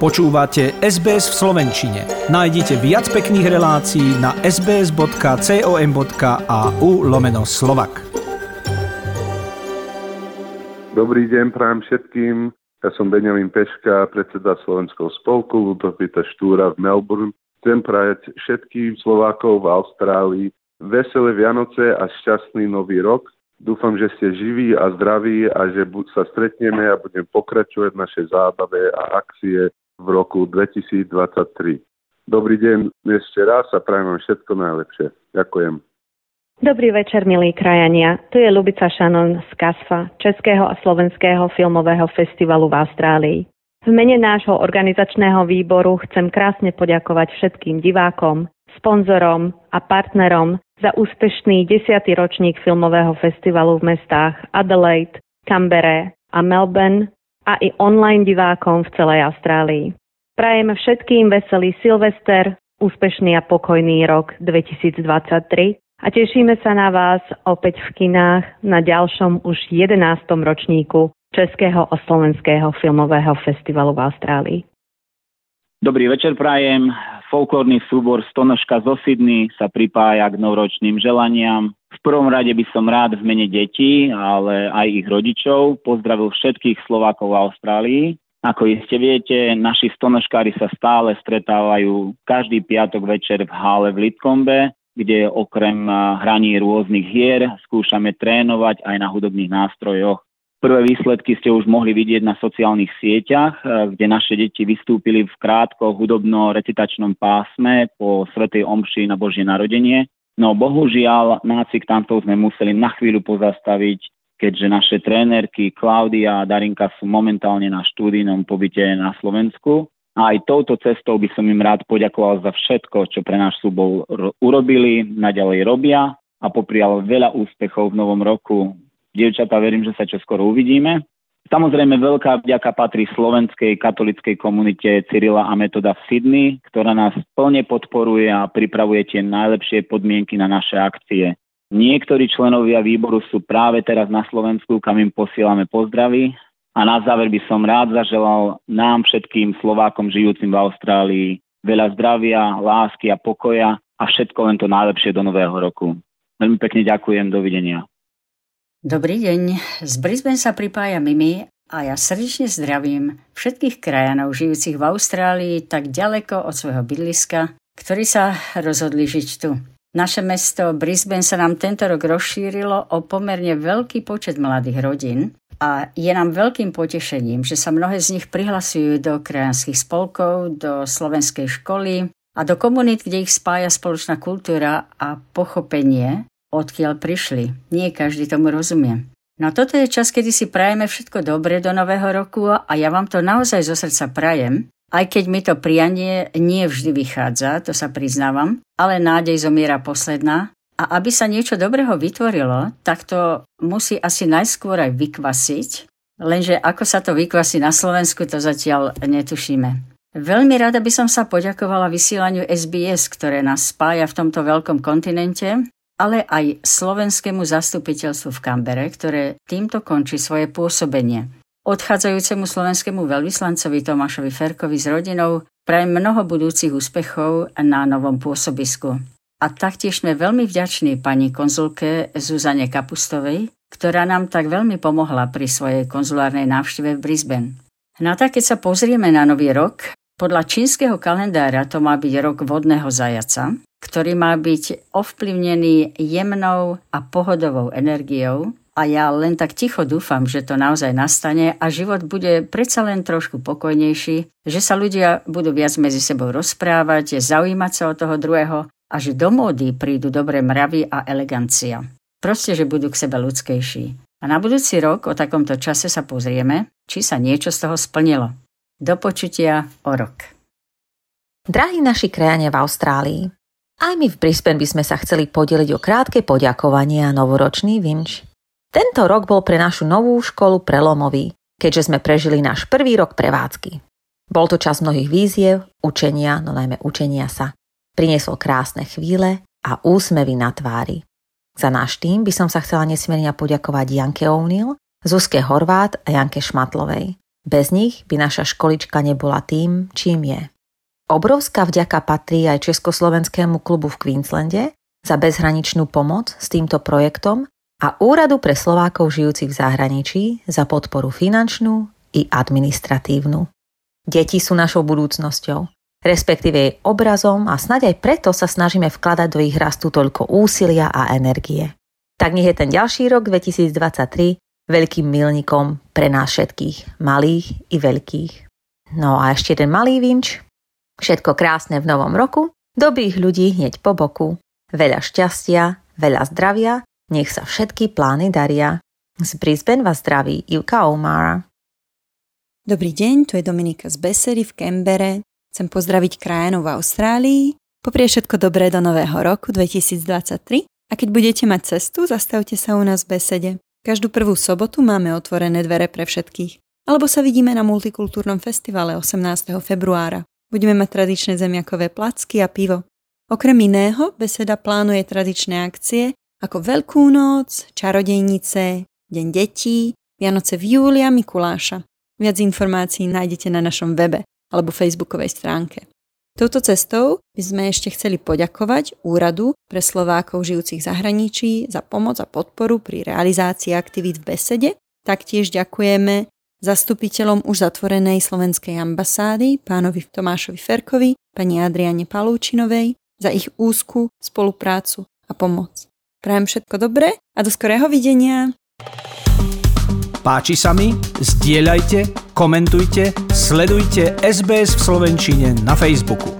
Počúvate SBS v Slovenčine. Nájdite viac pekných relácií na sbs.com.au lomeno slovak. Dobrý deň, prajem všetkým. Ja som Benjamin Peška, predseda Slovenského spolku Ludovita Štúra v Melbourne. Chcem prajať všetkým Slovákov v Austrálii veselé Vianoce a šťastný nový rok. Dúfam, že ste živí a zdraví a že sa stretneme a budem pokračovať v našej zábave a akcie v roku 2023. Dobrý deň ešte raz a prajem vám všetko najlepšie. Ďakujem. Dobrý večer, milí krajania. Tu je Lubica Šanon z KASFA, Českého a Slovenského filmového festivalu v Austrálii. V mene nášho organizačného výboru chcem krásne poďakovať všetkým divákom, sponzorom a partnerom za úspešný 10. ročník filmového festivalu v mestách Adelaide, Canberra a Melbourne a i online divákom v celej Austrálii. Prajem všetkým veselý Silvester, úspešný a pokojný rok 2023 a tešíme sa na vás opäť v kinách na ďalšom už 11. ročníku Českého a Slovenského filmového festivalu v Austrálii. Dobrý večer prajem. Folklórny súbor Stonožka zo Sydney sa pripája k novoročným želaniam prvom rade by som rád v mene detí, ale aj ich rodičov pozdravil všetkých Slovákov v Austrálii. Ako iste viete, naši stonožkári sa stále stretávajú každý piatok večer v hále v Litkombe, kde okrem hraní rôznych hier skúšame trénovať aj na hudobných nástrojoch. Prvé výsledky ste už mohli vidieť na sociálnych sieťach, kde naše deti vystúpili v krátko hudobno-recitačnom pásme po Svetej Omši na Božie narodenie No bohužiaľ nácvik tancov sme museli na chvíľu pozastaviť, keďže naše trénerky Klaudia a Darinka sú momentálne na štúdijnom pobyte na Slovensku. A aj touto cestou by som im rád poďakoval za všetko, čo pre náš súbol urobili, naďalej robia a poprial veľa úspechov v novom roku. Dievčatá, verím, že sa čoskoro uvidíme. Samozrejme veľká vďaka patrí slovenskej katolickej komunite Cyrila a Metoda v Sydney, ktorá nás plne podporuje a pripravuje tie najlepšie podmienky na naše akcie. Niektorí členovia výboru sú práve teraz na Slovensku, kam im posielame pozdravy. A na záver by som rád zaželal nám všetkým Slovákom žijúcim v Austrálii veľa zdravia, lásky a pokoja a všetko len to najlepšie do nového roku. Veľmi pekne ďakujem, dovidenia. Dobrý deň, z Brisbane sa pripája Mimi a ja srdečne zdravím všetkých krajanov žijúcich v Austrálii tak ďaleko od svojho bydliska, ktorí sa rozhodli žiť tu. Naše mesto Brisbane sa nám tento rok rozšírilo o pomerne veľký počet mladých rodín a je nám veľkým potešením, že sa mnohé z nich prihlasujú do krajanských spolkov, do slovenskej školy a do komunít, kde ich spája spoločná kultúra a pochopenie odkiaľ prišli. Nie každý tomu rozumie. No toto je čas, kedy si prajeme všetko dobré do nového roku a ja vám to naozaj zo srdca prajem, aj keď mi to prianie nie vždy vychádza, to sa priznávam, ale nádej zomiera posledná a aby sa niečo dobrého vytvorilo, tak to musí asi najskôr aj vykvasiť, lenže ako sa to vykvasí na Slovensku, to zatiaľ netušíme. Veľmi rada by som sa poďakovala vysielaniu SBS, ktoré nás spája v tomto veľkom kontinente ale aj slovenskému zastupiteľstvu v Kambere, ktoré týmto končí svoje pôsobenie. Odchádzajúcemu slovenskému veľvyslancovi Tomášovi Ferkovi s rodinou prajem mnoho budúcich úspechov na novom pôsobisku. A taktiež sme veľmi vďační pani konzulke Zuzane Kapustovej, ktorá nám tak veľmi pomohla pri svojej konzulárnej návšteve v Brisbane. No tak keď sa pozrieme na nový rok, podľa čínskeho kalendára to má byť rok vodného zajaca, ktorý má byť ovplyvnený jemnou a pohodovou energiou a ja len tak ticho dúfam, že to naozaj nastane a život bude predsa len trošku pokojnejší, že sa ľudia budú viac medzi sebou rozprávať, zaujímať sa o toho druhého a že do módy prídu dobré mravy a elegancia. Proste, že budú k sebe ľudskejší. A na budúci rok o takomto čase sa pozrieme, či sa niečo z toho splnilo. Do počutia o rok. Drahí naši krajania v Austrálii, aj my v Brisbane by sme sa chceli podeliť o krátke poďakovanie a novoročný vinč. Tento rok bol pre našu novú školu prelomový, keďže sme prežili náš prvý rok prevádzky. Bol to čas mnohých víziev, učenia, no najmä učenia sa. Priniesol krásne chvíle a úsmevy na tvári. Za náš tým by som sa chcela nesmierne poďakovať Janke O'Neill, Zuzke Horvát a Janke Šmatlovej. Bez nich by naša školička nebola tým, čím je. Obrovská vďaka patrí aj Československému klubu v Queenslande za bezhraničnú pomoc s týmto projektom a Úradu pre Slovákov žijúcich v zahraničí za podporu finančnú i administratívnu. Deti sú našou budúcnosťou, respektíve jej obrazom a snaď aj preto sa snažíme vkladať do ich rastu toľko úsilia a energie. Tak nech je ten ďalší rok 2023 veľkým milníkom pre nás všetkých, malých i veľkých. No a ešte jeden malý vinč. Všetko krásne v novom roku, dobrých ľudí hneď po boku, veľa šťastia, veľa zdravia nech sa všetky plány daria. Z Brisbane vás zdraví Ivka Omara. Dobrý deň, tu je Dominika z Besery v Kembere. Chcem pozdraviť krajanov v Austrálii, poprie všetko dobré do nového roku 2023 a keď budete mať cestu, zastavte sa u nás v Besede. Každú prvú sobotu máme otvorené dvere pre všetkých. Alebo sa vidíme na multikultúrnom festivale 18. februára. Budeme mať tradičné zemiakové placky a pivo. Okrem iného, Beseda plánuje tradičné akcie ako Veľkú noc, Čarodejnice, Deň detí, Vianoce v júli a Mikuláša. Viac informácií nájdete na našom webe alebo facebookovej stránke. Touto cestou by sme ešte chceli poďakovať Úradu pre Slovákov žijúcich zahraničí za pomoc a podporu pri realizácii aktivít v besede. Taktiež ďakujeme zastupiteľom už zatvorenej slovenskej ambasády, pánovi Tomášovi Ferkovi, pani Adriane Palúčinovej, za ich úzku spoluprácu a pomoc. Prajem všetko dobré a do skorého videnia. Páči sa mi? Zdieľajte, komentujte, sledujte SBS v Slovenčine na Facebooku.